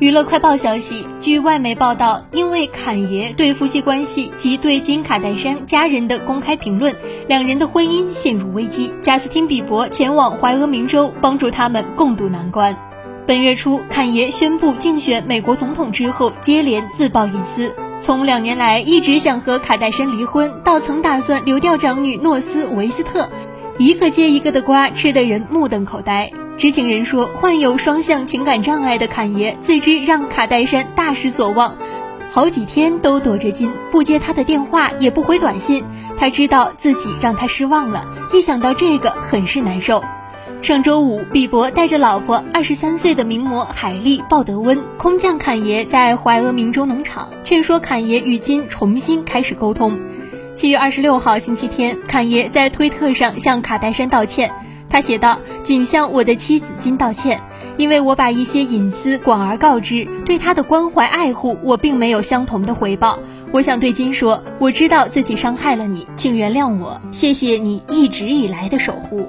娱乐快报消息，据外媒报道，因为侃爷对夫妻关系及对金卡戴珊家人的公开评论，两人的婚姻陷入危机。贾斯汀·比伯前往怀俄明州帮助他们共度难关。本月初，侃爷宣布竞选美国总统之后，接连自曝隐私。从两年来一直想和卡戴珊离婚，到曾打算流掉长女诺斯·维斯特，一个接一个的瓜吃得人目瞪口呆。知情人说，患有双向情感障碍的侃爷自知让卡戴珊大失所望，好几天都躲着金，不接他的电话，也不回短信。他知道自己让他失望了，一想到这个，很是难受。上周五，比伯带着老婆二十三岁的名模海莉·鲍德温空降侃爷在怀俄明州农场，劝说侃爷与金重新开始沟通。七月二十六号星期天，侃爷在推特上向卡戴珊道歉。他写道：“仅向我的妻子金道歉，因为我把一些隐私广而告之，对她的关怀爱护，我并没有相同的回报。我想对金说，我知道自己伤害了你，请原谅我，谢谢你一直以来的守护。”